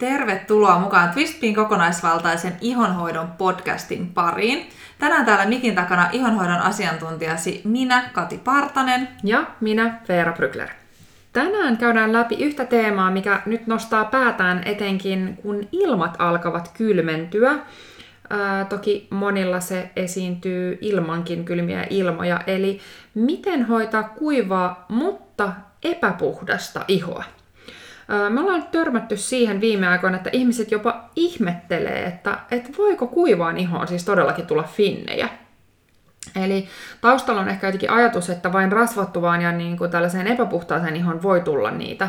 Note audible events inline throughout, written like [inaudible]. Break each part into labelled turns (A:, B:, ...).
A: Tervetuloa mukaan Twistpin kokonaisvaltaisen ihonhoidon podcastin pariin. Tänään täällä mikin takana ihonhoidon asiantuntijasi minä, Kati Partanen.
B: Ja minä, Veera Brygler. Tänään käydään läpi yhtä teemaa, mikä nyt nostaa päätään etenkin, kun ilmat alkavat kylmentyä. Ää, toki monilla se esiintyy ilmankin kylmiä ilmoja, eli miten hoitaa kuivaa, mutta epäpuhdasta ihoa. Me ollaan törmätty siihen viime aikoina, että ihmiset jopa ihmettelee, että, että voiko kuivaan ihoon siis todellakin tulla finnejä. Eli taustalla on ehkä jotenkin ajatus, että vain rasvattuvaan ja niin kuin tällaiseen epäpuhtaaseen ihon voi tulla niitä,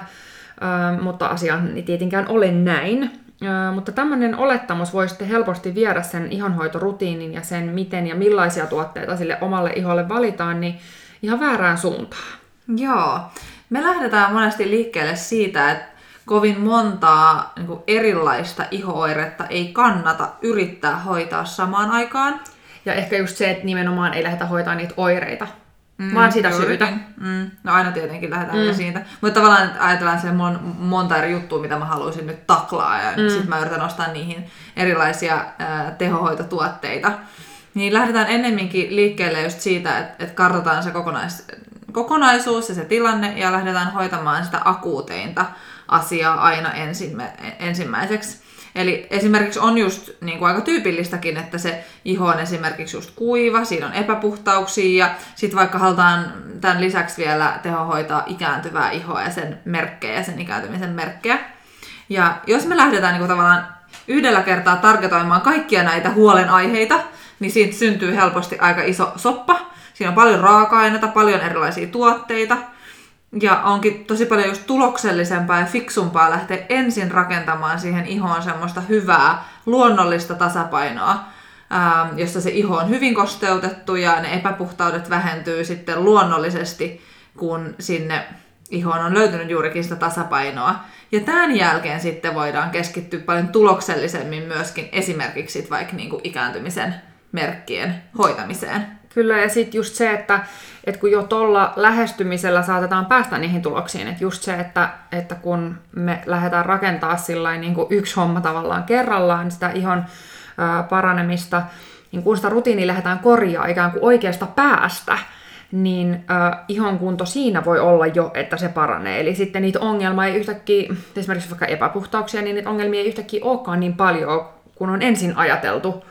B: mutta asia ei tietenkään ole näin. Mutta tämmöinen olettamus voi sitten helposti viedä sen ihonhoitorutiinin ja sen, miten ja millaisia tuotteita sille omalle iholle valitaan, niin ihan väärään suuntaan.
A: Joo. Me lähdetään monesti liikkeelle siitä, että kovin montaa niin kuin erilaista ihooiretta ei kannata yrittää hoitaa samaan aikaan.
B: Ja ehkä just se, että nimenomaan ei lähdetä hoitaa niitä oireita, mm, vaan sitä juurikin. syytä.
A: Mm. No aina tietenkin lähdetään mm. siitä. Mutta tavallaan ajatellaan se mon, monta eri juttua, mitä mä haluaisin nyt taklaa, ja mm. sitten mä yritän ostaa niihin erilaisia ää, tehohoitotuotteita. Niin lähdetään ennemminkin liikkeelle just siitä, että, että kartotaan se kokonais, kokonaisuus ja se tilanne, ja lähdetään hoitamaan sitä akuuteinta asiaa aina ensimmä, ensimmäiseksi. Eli esimerkiksi on just niin kuin aika tyypillistäkin, että se iho on esimerkiksi just kuiva, siinä on epäpuhtauksia ja sitten vaikka halutaan tämän lisäksi vielä tehohoitaa ikääntyvää ihoa ja sen merkkejä ja sen ikääntymisen merkkejä. Ja jos me lähdetään niin kuin tavallaan yhdellä kertaa targetoimaan kaikkia näitä huolenaiheita, niin siitä syntyy helposti aika iso soppa. Siinä on paljon raaka-aineita, paljon erilaisia tuotteita – ja onkin tosi paljon just tuloksellisempaa ja fiksumpaa lähteä ensin rakentamaan siihen ihoon semmoista hyvää, luonnollista tasapainoa, ää, jossa se iho on hyvin kosteutettu ja ne epäpuhtaudet vähentyy sitten luonnollisesti, kun sinne ihoon on löytynyt juurikin sitä tasapainoa. Ja tämän jälkeen sitten voidaan keskittyä paljon tuloksellisemmin myöskin esimerkiksi vaikka niin kuin ikääntymisen merkkien hoitamiseen.
B: Kyllä, ja sitten just se, että, että kun jo tuolla lähestymisellä saatetaan päästä niihin tuloksiin, että just se, että, että kun me lähdetään rakentaa sillä niin kuin yksi homma tavallaan kerrallaan, sitä ihon ää, paranemista, niin kun sitä rutiinia lähdetään korjaa ikään kuin oikeasta päästä, niin äh, ihon kunto siinä voi olla jo, että se paranee. Eli sitten niitä ongelmia ei yhtäkkiä, esimerkiksi vaikka epäpuhtauksia, niin niitä ongelmia ei yhtäkkiä olekaan niin paljon, kun on ensin ajateltu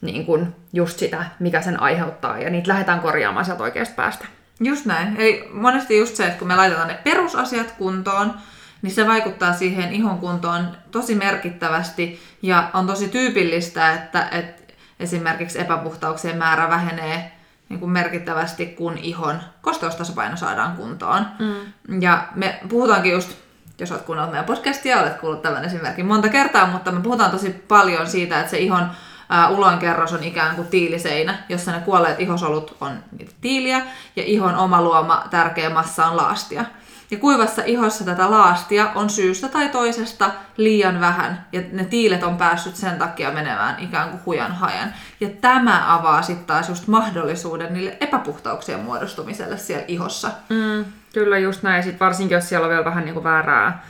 B: niin kuin just sitä, mikä sen aiheuttaa, ja niitä lähdetään korjaamaan sieltä oikeasta päästä.
A: Just näin. Eli monesti just se, että kun me laitetaan ne perusasiat kuntoon, niin se vaikuttaa siihen ihon kuntoon tosi merkittävästi, ja on tosi tyypillistä, että, että esimerkiksi epäpuhtauksien määrä vähenee niin kuin merkittävästi, kun ihon kosteustasapaino saadaan kuntoon. Mm. Ja me puhutaankin just, jos olet kuunnellut meidän podcastia, olet kuullut tämän esimerkin monta kertaa, mutta me puhutaan tosi paljon siitä, että se ihon ää, uloinkerros on ikään kuin tiiliseinä, jossa ne kuolleet ihosolut on niitä tiiliä, ja ihon oma luoma tärkeä massa on laastia. Ja kuivassa ihossa tätä laastia on syystä tai toisesta liian vähän, ja ne tiilet on päässyt sen takia menemään ikään kuin hujan hajan. Ja tämä avaa sitten taas just mahdollisuuden niille epäpuhtauksien muodostumiselle siellä ihossa.
B: Mm, kyllä just näin, sit varsinkin jos siellä on vielä vähän niin kuin väärää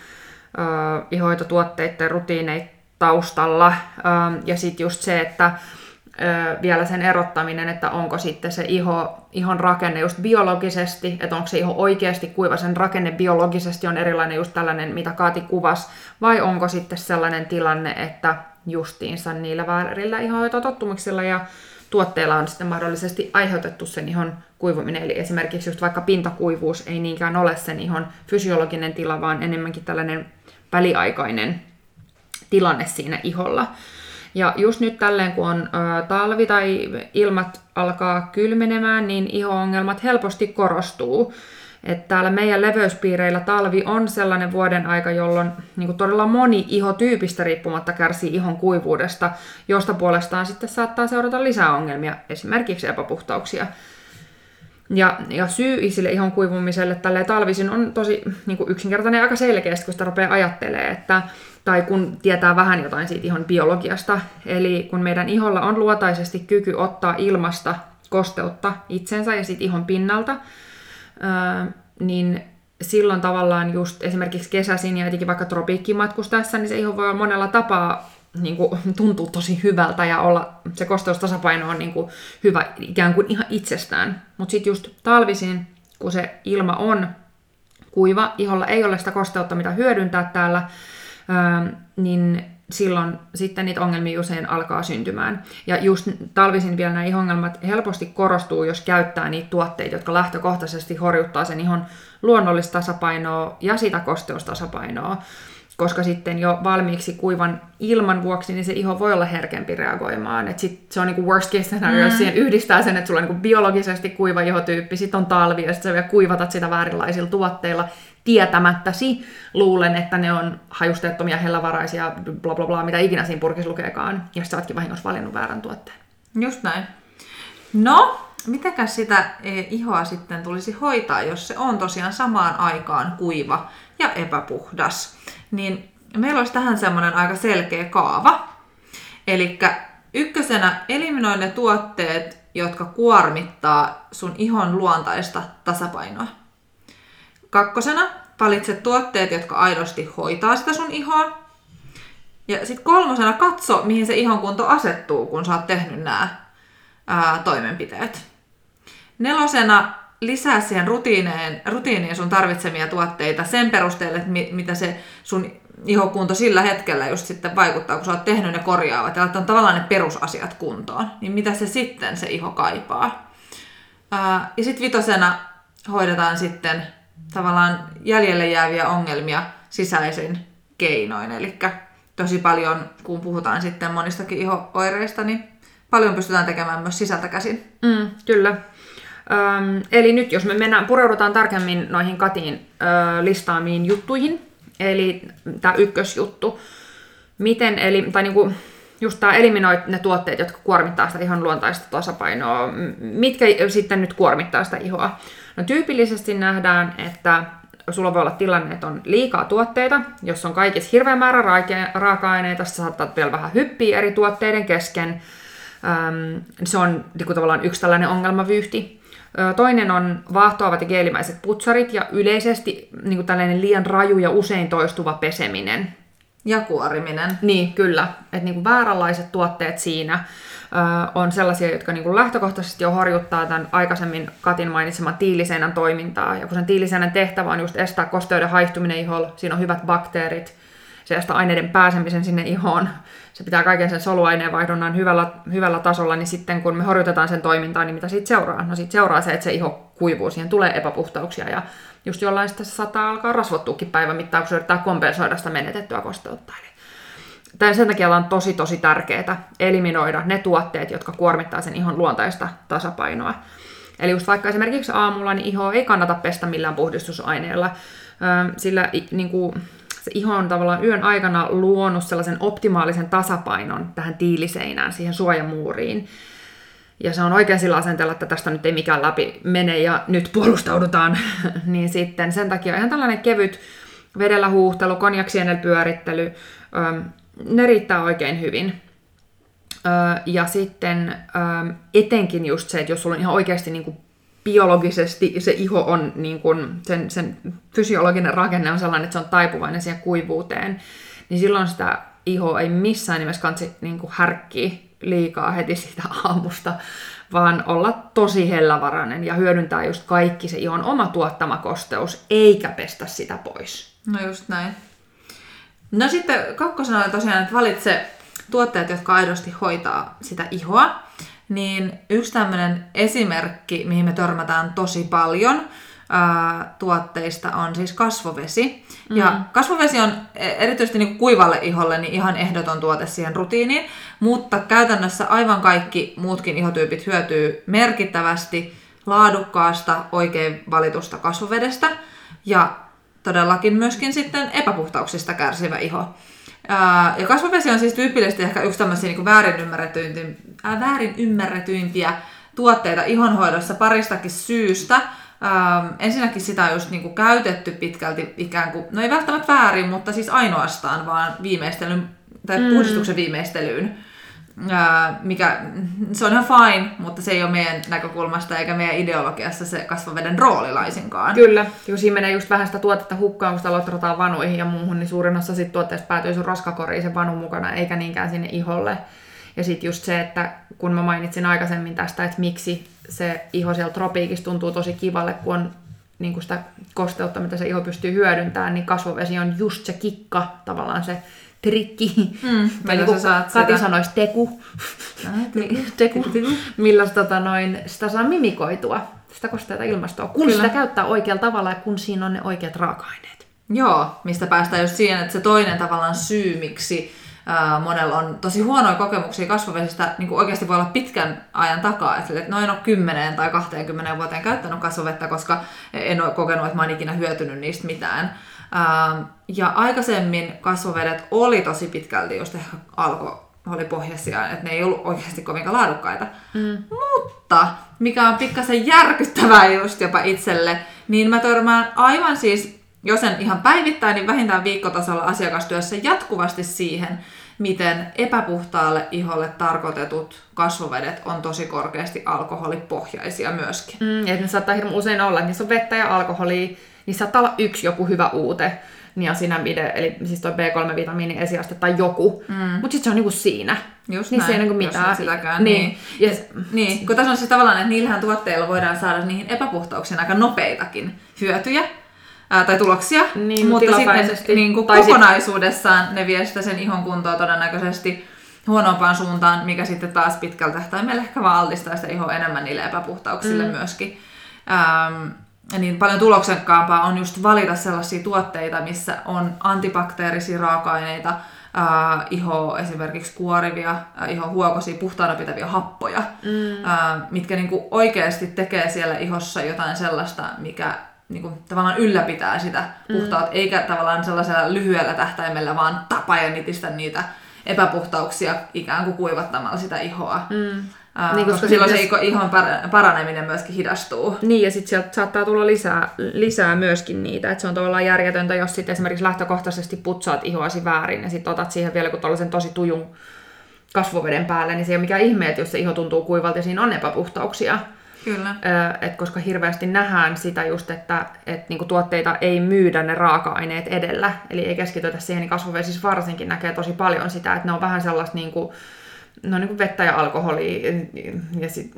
B: uh, ihoitotuotteiden rutiineita taustalla. Ähm, ja sitten just se, että vielä sen erottaminen, että onko sitten se iho, ihon rakenne just biologisesti, että onko se iho oikeasti kuiva, sen rakenne biologisesti on erilainen just tällainen, mitä Kaati kuvasi, vai onko sitten sellainen tilanne, että justiinsa niillä väärillä ihohoitotottumuksilla ja tuotteilla on sitten mahdollisesti aiheutettu sen ihon kuivuminen. Eli esimerkiksi just vaikka pintakuivuus ei niinkään ole sen ihon fysiologinen tila, vaan enemmänkin tällainen väliaikainen tilanne siinä iholla. Ja just nyt tälleen, kun on ö, talvi tai ilmat alkaa kylmenemään, niin iho-ongelmat helposti korostuu. Että täällä meidän leveyspiireillä talvi on sellainen vuoden aika, jolloin niin todella moni ihotyypistä riippumatta kärsii ihon kuivuudesta, josta puolestaan sitten saattaa seurata lisää ongelmia, esimerkiksi epäpuhtauksia. Ja, ja syy sille ihon kuivumiselle tälle talvisin on tosi niin kuin yksinkertainen ja aika selkeästi, kun sitä rupeaa ajattelemaan, että tai kun tietää vähän jotain siitä ihon biologiasta. Eli kun meidän iholla on luotaisesti kyky ottaa ilmasta kosteutta itsensä ja sitten ihon pinnalta, niin silloin tavallaan just esimerkiksi kesäisin ja etenkin vaikka tropiikkimatkustaessa, niin se iho voi olla monella tapaa niin kuin, tuntuu tosi hyvältä ja olla, se kosteustasapaino on niin kuin, hyvä ikään kuin ihan itsestään. Mutta sitten just talvisin, kun se ilma on kuiva, iholla ei ole sitä kosteutta, mitä hyödyntää täällä, niin silloin sitten niitä ongelmia usein alkaa syntymään. Ja just talvisin vielä nämä ongelmat helposti korostuu, jos käyttää niitä tuotteita, jotka lähtökohtaisesti horjuttaa sen ihon luonnollista tasapainoa ja sitä kosteustasapainoa koska sitten jo valmiiksi kuivan ilman vuoksi, niin se iho voi olla herkempi reagoimaan. Et sit se on niinku worst case scenario, mm. jos siihen yhdistää sen, että sulla on niinku biologisesti kuiva ihotyyppi, sitten on talvi ja sitten sä vielä kuivatat sitä väärinlaisilla tuotteilla tietämättäsi. Luulen, että ne on hajusteettomia, hellavaraisia, bla bla bla, mitä ikinä siinä purkissa lukeekaan. Ja sitten sä ootkin vahingossa valinnut väärän tuotteen.
A: Just näin. No, mitäkäs sitä e, ihoa sitten tulisi hoitaa, jos se on tosiaan samaan aikaan kuiva ja epäpuhdas? niin meillä olisi tähän semmoinen aika selkeä kaava. Eli ykkösenä eliminoi ne tuotteet, jotka kuormittaa sun ihon luontaista tasapainoa. Kakkosena valitse tuotteet, jotka aidosti hoitaa sitä sun ihoa. Ja sitten kolmosena katso, mihin se ihon kunto asettuu, kun sä oot tehnyt nämä toimenpiteet. Nelosena lisää siihen rutiineen, rutiiniin sun tarvitsemia tuotteita sen perusteella, että mi, mitä se sun ihokunto sillä hetkellä just sitten vaikuttaa, kun sä oot tehnyt ne korjaavat ja laittanut tavallaan ne perusasiat kuntoon, niin mitä se sitten se iho kaipaa. Ää, ja sitten vitosena hoidetaan sitten tavallaan jäljelle jääviä ongelmia sisäisin keinoin, eli tosi paljon, kun puhutaan sitten monistakin ihooireista, niin paljon pystytään tekemään myös sisältä käsin.
B: Mm, kyllä. Öm, eli nyt jos me mennään, pureudutaan tarkemmin noihin Katiin ö, listaamiin juttuihin, eli tämä ykkösjuttu, miten, eli, tai niinku, just tämä eliminoi ne tuotteet, jotka kuormittaa sitä ihan luontaista tasapainoa. Mitkä sitten nyt kuormittaa sitä ihoa? No tyypillisesti nähdään, että sulla voi olla tilanne, että on liikaa tuotteita, jos on kaikissa hirveä määrä raaka-aineita, sä saattaa vielä vähän hyppiä eri tuotteiden kesken. se on niin tavallaan yksi tällainen ongelmavyyhti. Toinen on vaahtoavat ja geelimäiset putsarit ja yleisesti niin tällainen liian raju ja usein toistuva peseminen.
A: Ja kuoriminen.
B: Niin, kyllä. Että niin kuin vääränlaiset tuotteet siinä ö, on sellaisia, jotka niin kuin lähtökohtaisesti jo horjuttaa tämän aikaisemmin Katin mainitseman tiiliseinän toimintaa. Ja kun sen tiiliseinän tehtävä on just estää kosteuden haihtuminen iholla, siinä on hyvät bakteerit, se estää aineiden pääsemisen sinne ihoon, se pitää kaiken sen soluaineenvaihdunnan hyvällä, hyvällä tasolla, niin sitten kun me horjutetaan sen toimintaa, niin mitä siitä seuraa? No siitä seuraa se, että se iho kuivuu, siihen tulee epäpuhtauksia ja just jollain sitä saattaa alkaa rasvottuukin päivän mittaan, kun se yrittää kompensoida sitä menetettyä kosteutta. Eli Tämän sen takia on tosi tosi tärkeää eliminoida ne tuotteet, jotka kuormittaa sen ihon luontaista tasapainoa. Eli just vaikka esimerkiksi aamulla, niin iho ei kannata pestä millään puhdistusaineella, sillä niin kuin, se iho on tavallaan yön aikana luonut sellaisen optimaalisen tasapainon tähän tiiliseinään, siihen suojamuuriin. Ja se on oikein sillä asenteella, että tästä nyt ei mikään läpi mene ja nyt puolustaudutaan. [laughs] niin sitten sen takia ihan tällainen kevyt vedellä huuhtelu, konjaksienel pyörittely, ne riittää oikein hyvin. Ja sitten etenkin just se, että jos sulla on ihan oikeasti niin kuin biologisesti se iho on, niin kun, sen, sen fysiologinen rakenne on sellainen, että se on taipuvainen siihen kuivuuteen, niin silloin sitä iho ei missään nimessä kansi niin härkkiä liikaa heti siitä aamusta, vaan olla tosi hellävarainen ja hyödyntää just kaikki se ihon oma tuottama kosteus, eikä pestä sitä pois.
A: No just näin. No sitten kakkosena tosiaan, että valitse tuotteet, jotka aidosti hoitaa sitä ihoa niin yksi tämmöinen esimerkki, mihin me törmätään tosi paljon ää, tuotteista, on siis kasvovesi. Mm. Ja kasvovesi on e, erityisesti niin kuivalle iholle niin ihan ehdoton tuote siihen rutiiniin, mutta käytännössä aivan kaikki muutkin ihotyypit hyötyy merkittävästi laadukkaasta, oikein valitusta kasvovedestä ja todellakin myöskin sitten epäpuhtauksista kärsivä iho ja kasvovesi on siis tyypillisesti ehkä yksi tämmöisiä niin väärin, ymmärretyimpiä, äh, väärin ymmärretyimpiä tuotteita ihonhoidossa paristakin syystä. Ähm, ensinnäkin sitä on just niin kuin käytetty pitkälti ikään kuin, no ei välttämättä väärin, mutta siis ainoastaan vaan viimeistelyn tai mm. puhdistuksen viimeistelyyn. Ää, mikä, se on ihan fine, mutta se ei ole meidän näkökulmasta eikä meidän ideologiassa se kasvaveden rooli laisinkaan.
B: Kyllä, kun siinä menee just vähän sitä tuotetta hukkaan, kun sitä lotrataan vanuihin ja muuhun, niin suurin osa sit tuotteesta päätyy sun roskakoriin sen vanun mukana, eikä niinkään sinne iholle. Ja sitten just se, että kun mä mainitsin aikaisemmin tästä, että miksi se iho siellä tropiikissa tuntuu tosi kivalle, kun on niin kuin sitä kosteutta, mitä se iho pystyy hyödyntämään, niin kasvovesi on just se kikka, tavallaan se trikki.
A: Mm,
B: Tai niin
A: saat
B: Kati
A: sitä-
B: sanoisi teku. Niin, teku. Millä sitä, tota, noin, sitä saa mimikoitua, sitä kosteita ilmastoa, kun
A: Kyllä.
B: sitä käyttää oikealla tavalla ja kun siinä on ne oikeat raaka-aineet.
A: Joo, mistä päästään just siihen, että se toinen tavallaan syy, miksi ää, monella on tosi huonoja kokemuksia kasvovesistä, niin kuin oikeasti voi olla pitkän ajan takaa, että että no en ole 10 tai 20 vuoteen käyttänyt kasvovettä, koska en ole kokenut, että mä oon ikinä hyötynyt niistä mitään. Ää, ja aikaisemmin kasvovedet oli tosi pitkälti just ehkä alkoholipohjaisia, että ne ei ollut oikeasti kovinkaan laadukkaita. Mm. Mutta, mikä on pikkasen järkyttävää just jopa itselle, niin mä törmään aivan siis, jos en ihan päivittäin, niin vähintään viikkotasolla asiakastyössä jatkuvasti siihen, miten epäpuhtaalle iholle tarkoitetut kasvovedet on tosi korkeasti alkoholipohjaisia myöskin.
B: Mm, ja ne saattaa hirveän usein olla, niissä on vettä ja alkoholia, niin saattaa olla yksi joku hyvä uute, niasinamide, eli siis toi B3-vitamiinin esiaste tai joku, mm. mutta sitten se on niinku siinä.
A: Just
B: niin se ei
A: näin,
B: niinku
A: jos
B: mitään.
A: sitäkään,
B: Niin.
A: niin.
B: Ja,
A: Niin, kun tässä on siis tavallaan, että niillähän tuotteilla voidaan saada niihin epäpuhtauksiin aika nopeitakin hyötyjä ää, tai tuloksia,
B: Niin,
A: mutta sitten niin kuin
B: Tai sit-
A: kokonaisuudessaan ne vie sitä sen ihon kuntoa todennäköisesti huonompaan suuntaan, mikä sitten taas pitkällä tähtäimellä ehkä vaan altistaa sitä ihoa enemmän niille epäpuhtauksille mm. myöskin. Ähm, ja niin paljon tuloksekkaampaa on just valita sellaisia tuotteita, missä on antibakteerisia raaka-aineita, äh, iho esimerkiksi kuorivia, äh, iho huokosia, puhtaana pitäviä happoja, mm. äh, mitkä niinku oikeasti tekee siellä ihossa jotain sellaista, mikä niinku, tavallaan ylläpitää sitä puhtautta, mm. eikä tavallaan sellaisella lyhyellä tähtäimellä vaan tapa ja nitistä niitä epäpuhtauksia ikään kuin kuivattamalla sitä ihoa. Mm. Äh,
B: Niin,
A: niin,
B: koska
A: koska silloin se
B: sitten
A: iko- ihon par- paraneminen myöskin hidastuu.
B: Niin, ja sitten sieltä saattaa tulla lisää, lisää myöskin niitä. että se on tavallaan järjetöntä, jos sitten esimerkiksi lähtökohtaisesti putsaat ihoasi väärin ja sitten otat siihen vielä kun tällaisen tosi tujun kasvoveden päälle, niin se ei ole mikään ihme, että jos se iho tuntuu kuivalta ja siinä on epäpuhtauksia.
A: Kyllä.
B: Et koska hirveästi nähdään sitä just, että et niinku tuotteita ei myydä ne raaka-aineet edellä, eli ei keskitytä siihen, niin kasvovesissä varsinkin näkee tosi paljon sitä, että ne on vähän sellaista niinku, no niinku vettä ja alkoholia, ja sit,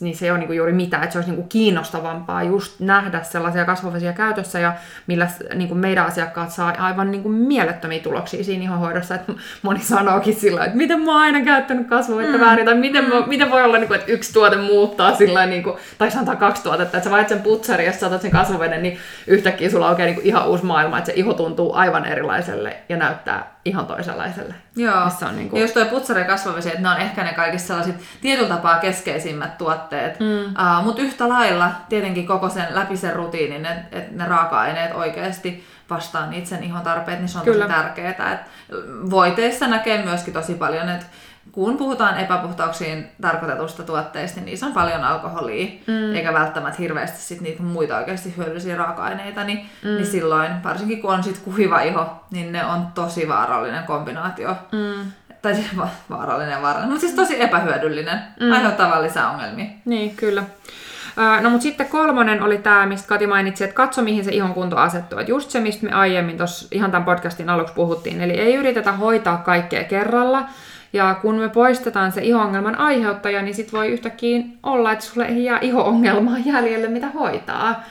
B: niin se ei ole niinku juuri mitään, että se olisi niinku kiinnostavampaa just nähdä sellaisia kasvovesiä käytössä, ja millä niinku meidän asiakkaat saa aivan niinku mielettömiä tuloksia siinä ihohoidossa, että moni sanookin sillä että miten mä oon aina käyttänyt kasvovettä mm. väärin, tai miten, mä, miten voi olla, niinku, että yksi tuote muuttaa sillä niinku, tai sanotaan kaksi tuotetta, että sä vaihdat sen putsari, ja sä otat sen kasvoveden, niin yhtäkkiä sulla aukeaa niinku ihan uusi maailma, että se iho tuntuu aivan erilaiselle ja näyttää ihan toisenlaiselle.
A: Joo.
B: Missä on niinku-
A: Ja just toi putsari ja kasvovesi, että ne on ehkä ne kaikista sellaiset tietyllä tapaa keskeisimmät tuotteet. Mm. Uh, Mutta yhtä lailla tietenkin koko sen läpi sen rutiinin, että et ne raaka-aineet oikeasti vastaa niitä sen ihon tarpeet, niin se on
B: Kyllä.
A: tosi tärkeää. Et voiteissa näkee myöskin tosi paljon, että kun puhutaan epäpuhtauksiin tarkoitetusta tuotteista, niin niissä on paljon alkoholia, mm. eikä välttämättä hirveästi sit niitä muita oikeasti hyödyllisiä raaka-aineita, niin, mm. niin silloin, varsinkin kun on sit kuiva iho, niin ne on tosi vaarallinen kombinaatio. Mm. Tai siis va- vaarallinen vaarallinen, mutta siis tosi epähyödyllinen, mm. aiheuttaa lisää ongelmia.
B: Niin, kyllä. No mutta sitten kolmonen oli tämä, mistä Kati mainitsi, että katso mihin se ihon kunto asettuu. Et just se, mistä me aiemmin tuossa ihan tämän podcastin aluksi puhuttiin. Eli ei yritetä hoitaa kaikkea kerralla. Ja kun me poistetaan se iho-ongelman aiheuttaja, niin sit voi yhtäkkiä olla, että sulle ei jää iho-ongelmaa [laughs] jäljelle, mitä hoitaa.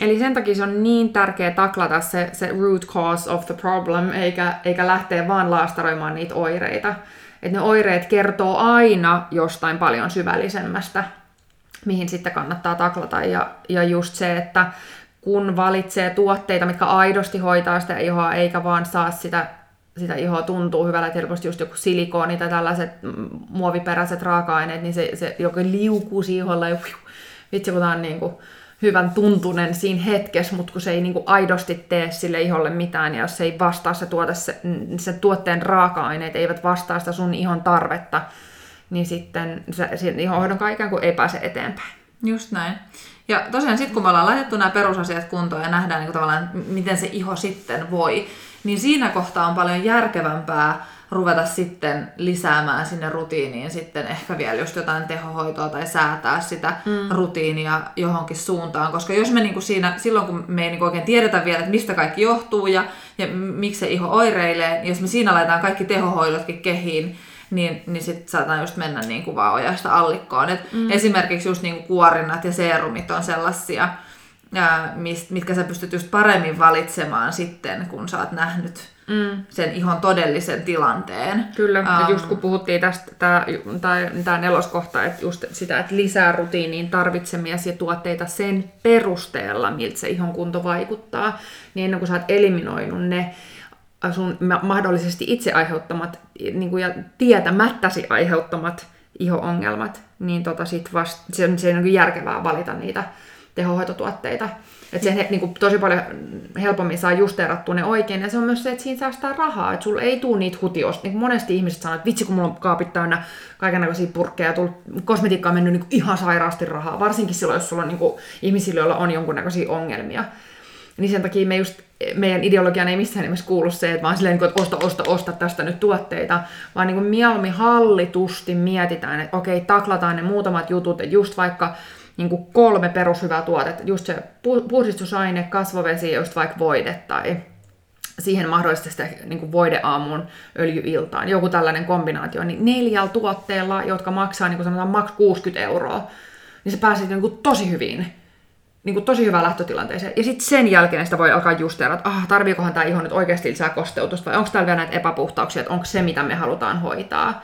B: Eli sen takia se on niin tärkeä taklata se, se root cause of the problem, eikä, eikä lähteä vaan laastaroimaan niitä oireita. Että ne oireet kertoo aina jostain paljon syvällisemmästä, mihin sitten kannattaa taklata. Ja, ja just se, että kun valitsee tuotteita, mitkä aidosti hoitaa sitä ihoa, eikä vaan saa sitä, sitä ihoa tuntuu hyvällä, että helposti just joku silikooni tai tällaiset muoviperäiset raaka-aineet, niin se, se joku liukuu siihen iholla ja fiu, vitsi kun on niin kuin hyvän tuntunen siinä hetkessä, mutta kun se ei niin kuin aidosti tee sille iholle mitään, ja jos se ei vastaa se, tuote, se, se tuotteen raaka-aineet eivät vastaa sitä sun ihon tarvetta, niin sitten se, sen ihonhoidon ikään kuin ei pääse eteenpäin.
A: Just näin. Ja tosiaan sitten kun me ollaan laitettu nämä perusasiat kuntoon ja nähdään niin kuin tavallaan, miten se iho sitten voi, niin siinä kohtaa on paljon järkevämpää ruveta sitten lisäämään sinne rutiiniin sitten ehkä vielä just jotain tehohoitoa tai säätää sitä mm. rutiinia johonkin suuntaan. Koska jos me niinku siinä, silloin kun me ei niinku oikein tiedetä vielä, että mistä kaikki johtuu ja, ja miksi se iho oireilee, niin jos me siinä laitetaan kaikki tehohoidotkin kehiin, niin, niin sitten saadaan just mennä niin kuin vaan ojasta allikkoon. Et mm. Esimerkiksi just niin kuin kuorinnat ja seerumit on sellaisia, ää, mist, mitkä sä pystyt just paremmin valitsemaan sitten, kun sä oot nähnyt mm. sen ihon todellisen tilanteen.
B: Kyllä, um, ja just kun puhuttiin tästä, tämä neloskohta, että just sitä, että lisää rutiiniin tarvitsemiasi tuotteita sen perusteella, miltä se ihon kunto vaikuttaa, niin ennen kuin sä oot eliminoinut ne sun mahdollisesti itse aiheuttamat niin kuin, ja tietämättäsi aiheuttamat iho-ongelmat, niin tota sit vast, se on, se on järkevää valita niitä tehohoitotuotteita. Että se niin kuin, tosi paljon helpommin saa justeerattua ne oikein. Ja se on myös se, että siinä säästää rahaa. Että sulla ei tule niitä hutiosta. Niin monesti ihmiset sanoo, että vitsi kun mulla on kaapit täynnä kaikenlaisia purkkeja ja kosmetiikka on mennyt niin kuin, ihan sairaasti rahaa. Varsinkin silloin, jos sulla on niin kuin, ihmisillä, joilla on jonkunnäköisiä ongelmia. Niin sen takia me just, meidän ideologian ei missään nimessä kuulu se, että vaan silleen, että osta, osta, osta tästä nyt tuotteita, vaan niin kuin mieluummin hallitusti mietitään, että okei, taklataan ne muutamat jutut, että just vaikka niin kuin kolme perushyvää tuotetta, just se puhdistusaine, kasvovesi ja just vaikka voide tai siihen mahdollisesti sitä niin kuin voideaamun öljyiltaan, joku tällainen kombinaatio, niin neljällä tuotteella, jotka maksaa niin kuin sanotaan maks 60 euroa, niin se pääsee niin kuin tosi hyvin niin kuin tosi hyvään lähtötilanteeseen. Ja sitten sen jälkeen sitä voi alkaa justeerata, että ah, tarviikohan tämä iho nyt oikeasti lisää kosteutusta, vai onko täällä vielä näitä epäpuhtauksia, että onko se, mitä me halutaan hoitaa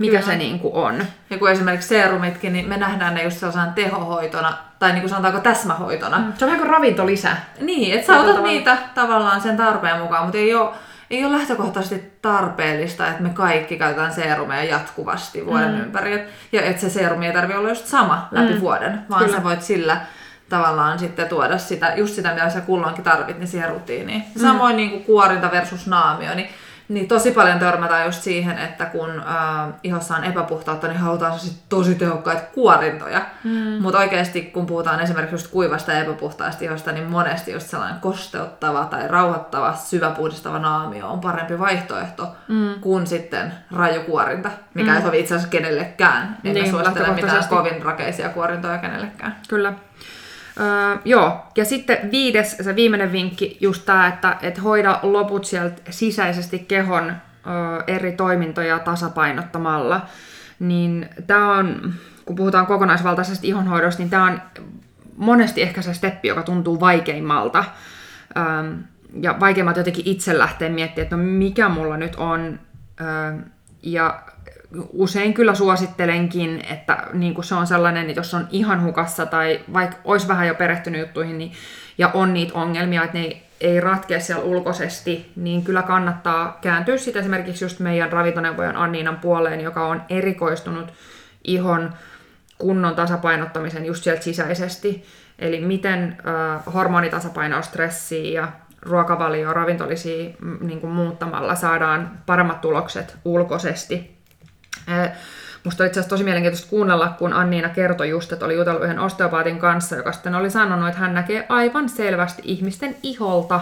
B: mikä Kyllä. se niin kuin on.
A: Ja kun esimerkiksi seerumitkin, niin me nähdään ne just sellaisena tehohoitona, tai niin kuin sanotaanko täsmähoitona. Mm,
B: se on vähän kuin ravintolisä.
A: Niin, että sä otat tavalla... niitä tavallaan sen tarpeen mukaan, mutta ei ole, ei ole lähtökohtaisesti tarpeellista, että me kaikki käytetään seerumeja jatkuvasti vuoden mm. ympäri. Ja että se seerumi ei tarvitse olla just sama läpi mm. vuoden, vaan Kyllä. sä voit sillä tavallaan sitten tuoda sitä, just sitä, mitä sä kulloinkin tarvit, niin siihen rutiiniin. Mm. Samoin niin kuin kuorinta versus naamio, niin niin tosi paljon törmätään just siihen, että kun äh, ihossa on epäpuhtautta, niin halutaan sit tosi tehokkaita kuorintoja. Mm. Mutta oikeasti kun puhutaan esimerkiksi just kuivasta ja epäpuhtaasta ihosta, niin monesti just sellainen kosteuttava tai rauhoittava, syväpuhdistava naamio on parempi vaihtoehto mm. kuin sitten rajukuorinta, mikä mm. ei sovi itse asiassa kenellekään. Enkä niin, suosittele mitään kovin rakeisia kuorintoja kenellekään.
B: Kyllä. Öö, joo, ja sitten viides, se viimeinen vinkki, just tämä, että et hoida loput sieltä sisäisesti kehon öö, eri toimintoja tasapainottamalla. Niin tämä on, kun puhutaan kokonaisvaltaisesta ihonhoidosta, niin tämä on monesti ehkä se steppi, joka tuntuu vaikeimmalta. Öö, ja vaikeimmat jotenkin itse lähteä miettimään, että no mikä mulla nyt on. Öö, ja usein kyllä suosittelenkin, että niin kuin se on sellainen, että jos on ihan hukassa tai vaikka olisi vähän jo perehtynyt juttuihin niin, ja on niitä ongelmia, että ne ei ratkea siellä ulkoisesti, niin kyllä kannattaa kääntyä sitten esimerkiksi just meidän ravintoneuvojan Anniinan puoleen, joka on erikoistunut ihon kunnon tasapainottamisen just sieltä sisäisesti. Eli miten äh, hormonitasapainoa, stressiä ja ruokavalio, ravintolisia niin kuin muuttamalla saadaan paremmat tulokset ulkoisesti Musta on itse asiassa tosi mielenkiintoista kuunnella, kun Anniina kertoi just, että oli jutellut yhden osteopaatin kanssa, joka sitten oli sanonut, että hän näkee aivan selvästi ihmisten iholta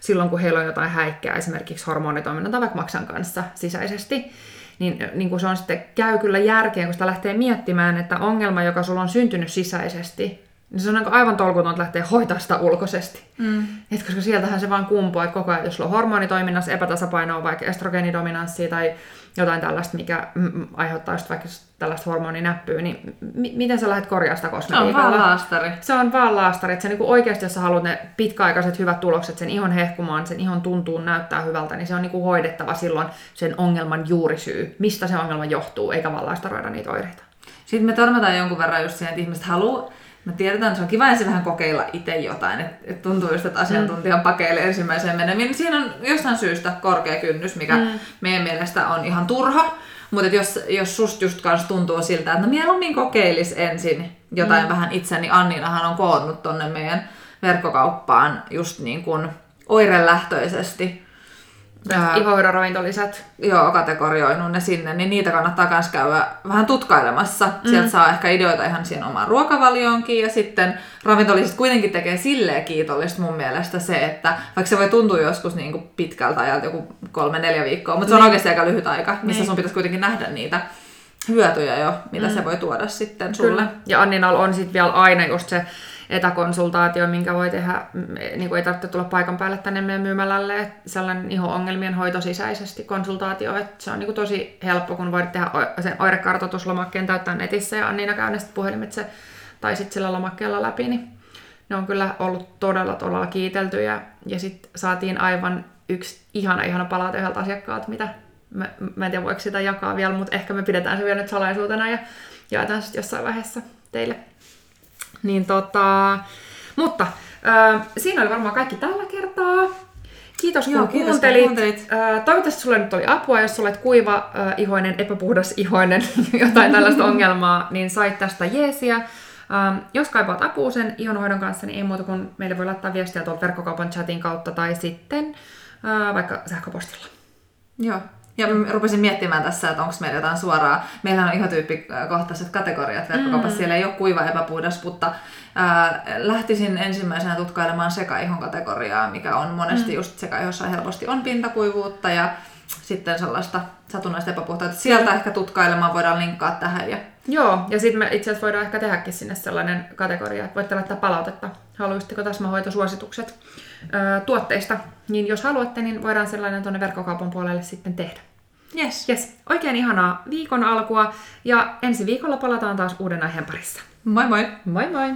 B: silloin, kun heillä on jotain häikkää esimerkiksi hormonitoiminnan tai vaikka maksan kanssa sisäisesti. Niin, niin kuin se on sitten, käy kyllä järkeen, kun sitä lähtee miettimään, että ongelma, joka sulla on syntynyt sisäisesti, niin se on niin aivan tolkuton lähteä hoitaa sitä ulkoisesti. Mm. Et koska sieltähän se vaan kumpuu, että koko ajan, jos sulla on hormonitoiminnassa epätasapainoa, vaikka estrogeenidominanssia tai jotain tällaista, mikä aiheuttaa just vaikka tällaista hormoninäppyä, niin m- miten sä lähdet korjaamaan sitä kosmetiikalla?
A: Se on vaan laastari.
B: Se on vaan laastari. Että se niinku oikeasti, jos sä haluat ne pitkäaikaiset hyvät tulokset, sen ihon hehkumaan, sen ihon tuntuu näyttää hyvältä, niin se on niinku hoidettava silloin sen ongelman juurisyy, mistä se ongelma johtuu, eikä vaan laastaroida niitä oireita.
A: Sitten me törmätään jonkun verran just siihen, että ihmiset haluaa Mä tiedetään, että se on kiva ensin vähän kokeilla itse jotain, että et tuntuu just, että asiantuntijan mm. pakeille ensimmäiseen meneminen. Siinä on jostain syystä korkea kynnys, mikä mm. meidän mielestä on ihan turha. Mutta jos, jos susta just kanssa tuntuu siltä, että no mieluummin kokeilis ensin jotain mm. vähän itse, niin Anninahan on koonnut tonne meidän verkkokauppaan just niin kuin oirelähtöisesti Ää,
B: Ihohoidon
A: joo, kategorioinut ne sinne, niin niitä kannattaa myös käydä vähän tutkailemassa. Mm. Sieltä saa ehkä ideoita ihan siihen omaan ruokavalioonkin ja sitten ravintoliset kuitenkin tekee silleen kiitollista mun mielestä se, että vaikka se voi tuntua joskus niin kuin pitkältä ajalta, joku kolme, neljä viikkoa, mutta se on
B: Niin.
A: oikeasti aika lyhyt aika, missä
B: Niin.
A: sun pitäisi kuitenkin nähdä niitä hyötyjä jo, mitä mm. se voi tuoda sitten sulle.
B: Kyllä. Ja Anninalla on sitten vielä aina just se etäkonsultaatio, minkä voi tehdä, mm, niin kuin ei tarvitse tulla paikan päälle tänne meidän myymälälle, sellainen iho-ongelmien hoito sisäisesti konsultaatio, että se on niin kuin tosi helppo, kun voit tehdä sen oirekartoituslomakkeen täyttää netissä ja Anniina käy ne sitten puhelimitse tai sitten sillä lomakkeella läpi, niin ne on kyllä ollut todella todella kiiteltyjä ja sitten saatiin aivan yksi ihana ihana palaute yhdeltä asiakkaalta, mitä mä, mä en tiedä voiko sitä jakaa vielä, mutta ehkä me pidetään se vielä nyt salaisuutena ja jaetaan sitten jossain vaiheessa teille. Niin tota, mutta äh, siinä oli varmaan kaikki tällä kertaa. Kiitos kun
A: Joo, kiitos, kun
B: kuuntelit.
A: kuuntelit.
B: Äh, toivottavasti sulle nyt oli apua, jos olet kuiva, äh, ihoinen, epäpuhdas ihoinen, [laughs] jotain tällaista ongelmaa, niin sait tästä jeesiä. Ähm, jos kaipaat apua sen ihonhoidon kanssa, niin ei muuta kuin meille voi laittaa viestiä tuolta verkkokaupan chatin kautta tai sitten äh, vaikka sähköpostilla.
A: Joo. Ja mä rupesin miettimään tässä, että onko meillä jotain suoraa. Meillähän on ihotyyppikohtaiset kategoriat verkkokaupassa. Mm. Siellä ei ole kuiva epäpuhdas, mutta ää, lähtisin ensimmäisenä tutkailemaan sekaihon kategoriaa, mikä on monesti mm. just sekaihossa helposti on pintakuivuutta ja sitten sellaista satunnaista epäpuhtautta. Sieltä ehkä tutkailemaan voidaan linkkaa tähän. Ja...
B: Joo, ja sitten me itse asiassa voidaan ehkä tehdäkin sinne sellainen kategoria, että voitte laittaa palautetta. Haluaisitteko täsmähoitosuositukset ö, tuotteista? Niin jos haluatte, niin voidaan sellainen tuonne verkkokaupan puolelle sitten tehdä.
A: Yes.
B: Yes, oikein ihanaa viikon alkua ja ensi viikolla palataan taas uuden aiheen parissa.
A: Moi moi!
B: Moi moi!